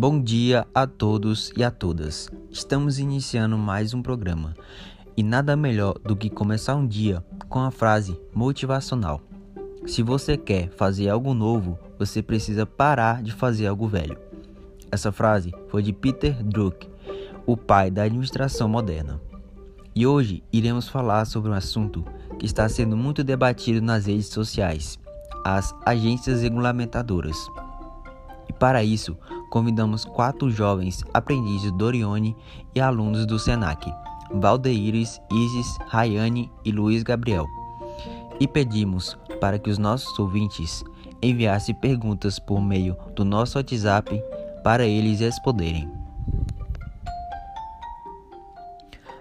Bom dia a todos e a todas. Estamos iniciando mais um programa e nada melhor do que começar um dia com a frase motivacional. Se você quer fazer algo novo, você precisa parar de fazer algo velho. Essa frase foi de Peter Drucker, o pai da administração moderna. E hoje iremos falar sobre um assunto que está sendo muito debatido nas redes sociais: as agências regulamentadoras. E para isso, convidamos quatro jovens aprendizes do Orione e alunos do SENAC, Valdeires, Isis, Rayane e Luiz Gabriel. E pedimos para que os nossos ouvintes enviassem perguntas por meio do nosso WhatsApp para eles responderem.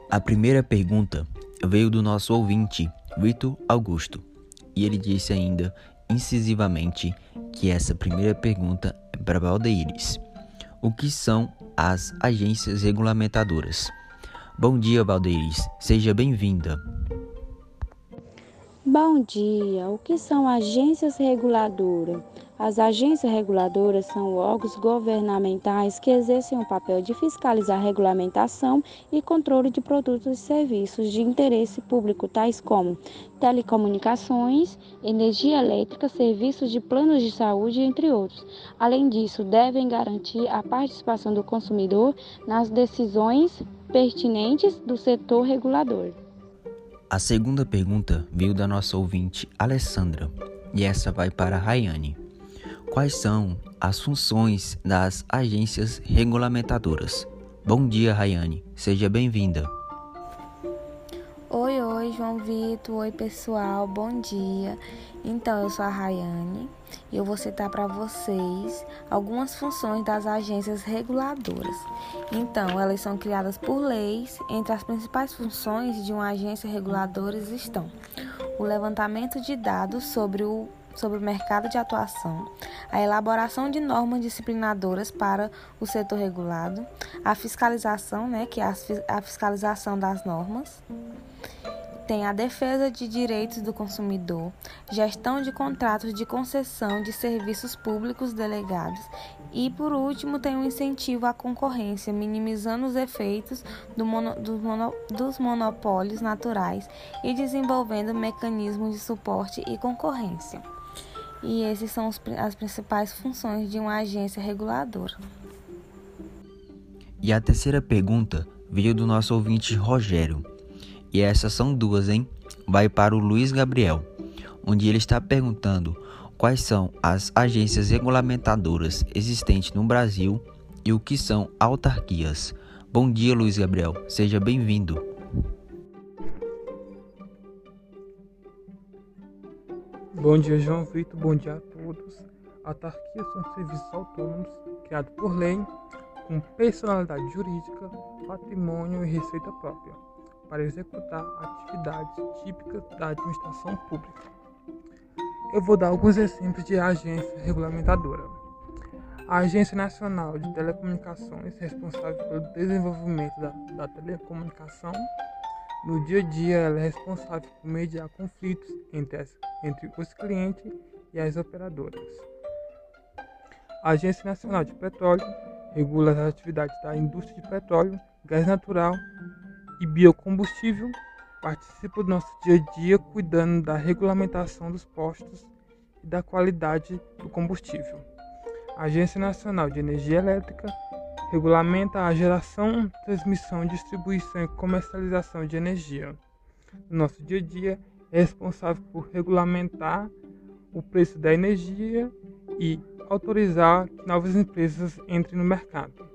A primeira pergunta veio do nosso ouvinte, Vitor Augusto, e ele disse ainda incisivamente que essa primeira pergunta para Valdeires. O que são as agências regulamentadoras? Bom dia, Valdeires. Seja bem-vinda. Bom dia. O que são agências reguladoras? As agências reguladoras são órgãos governamentais que exercem o papel de fiscalizar regulamentação e controle de produtos e serviços de interesse público, tais como telecomunicações, energia elétrica, serviços de planos de saúde, entre outros. Além disso, devem garantir a participação do consumidor nas decisões pertinentes do setor regulador. A segunda pergunta veio da nossa ouvinte Alessandra e essa vai para a Rayane. Quais são as funções das agências regulamentadoras? Bom dia, Rayane. Seja bem-vinda. Oi, oi, João Vitor. Oi, pessoal. Bom dia. Então, eu sou a Rayane e eu vou citar para vocês algumas funções das agências reguladoras. Então, elas são criadas por leis. Entre as principais funções de uma agência reguladora estão o levantamento de dados sobre o sobre o mercado de atuação, a elaboração de normas disciplinadoras para o setor regulado, a fiscalização, né, que é a fiscalização das normas, tem a defesa de direitos do consumidor, gestão de contratos de concessão de serviços públicos delegados e, por último, tem o um incentivo à concorrência, minimizando os efeitos do mono, mono, dos monopólios naturais e desenvolvendo mecanismos de suporte e concorrência. E essas são as principais funções de uma agência reguladora. E a terceira pergunta veio do nosso ouvinte Rogério. E essas são duas, hein? Vai para o Luiz Gabriel, onde ele está perguntando quais são as agências regulamentadoras existentes no Brasil e o que são autarquias. Bom dia, Luiz Gabriel. Seja bem-vindo. Bom dia, João Vitor. Bom dia a todos. Autarquias são serviços autônomos criados por lei com personalidade jurídica, patrimônio e receita própria para executar atividades típicas da administração pública. Eu vou dar alguns exemplos de agência regulamentadora. A Agência Nacional de Telecomunicações, responsável pelo desenvolvimento da, da telecomunicação, no dia a dia ela é responsável por mediar conflitos entre, as, entre os clientes e as operadoras. A Agência Nacional de Petróleo regula as atividades da indústria de petróleo, gás natural e biocombustível participa do nosso dia a dia cuidando da regulamentação dos postos e da qualidade do combustível. A Agência Nacional de Energia Elétrica regulamenta a geração, transmissão, distribuição e comercialização de energia. No nosso dia a dia, é responsável por regulamentar o preço da energia e autorizar que novas empresas entrem no mercado.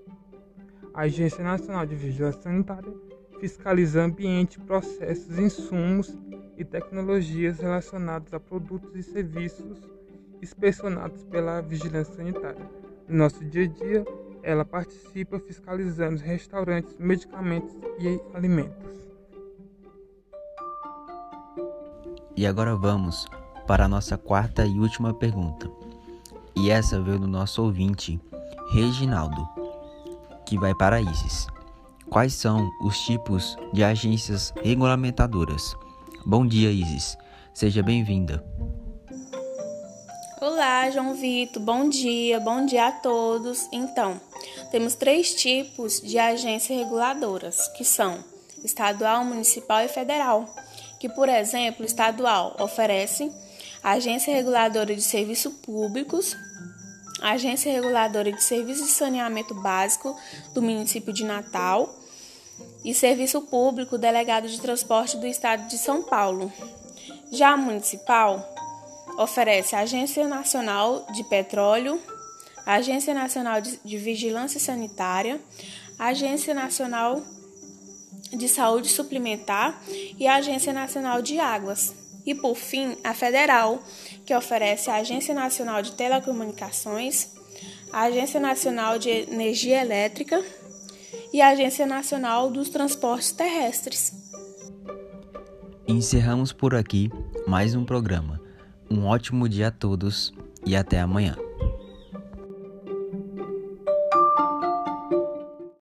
A Agência Nacional de Vigilância Sanitária fiscaliza ambiente, processos, insumos e tecnologias relacionados a produtos e serviços inspecionados pela vigilância sanitária. No nosso dia a dia, ela participa fiscalizando restaurantes, medicamentos e alimentos. E agora vamos para a nossa quarta e última pergunta. E essa veio do nosso ouvinte, Reginaldo, que vai para Isis. Quais são os tipos de agências regulamentadoras? Bom dia, Isis. Seja bem-vinda. Olá, João Vitor. Bom dia. Bom dia a todos. Então, temos três tipos de agências reguladoras, que são estadual, municipal e federal. Que, por exemplo, estadual oferece Agência Reguladora de Serviços Públicos, Agência Reguladora de Serviços de Saneamento Básico do município de Natal e Serviço Público Delegado de Transporte do Estado de São Paulo. Já a municipal oferece a Agência Nacional de Petróleo, a Agência Nacional de Vigilância Sanitária, a Agência Nacional de Saúde Suplementar e a Agência Nacional de Águas. E por fim, a federal, que oferece a Agência Nacional de Telecomunicações, a Agência Nacional de Energia Elétrica e a Agência Nacional dos Transportes Terrestres. Encerramos por aqui mais um programa. Um ótimo dia a todos e até amanhã.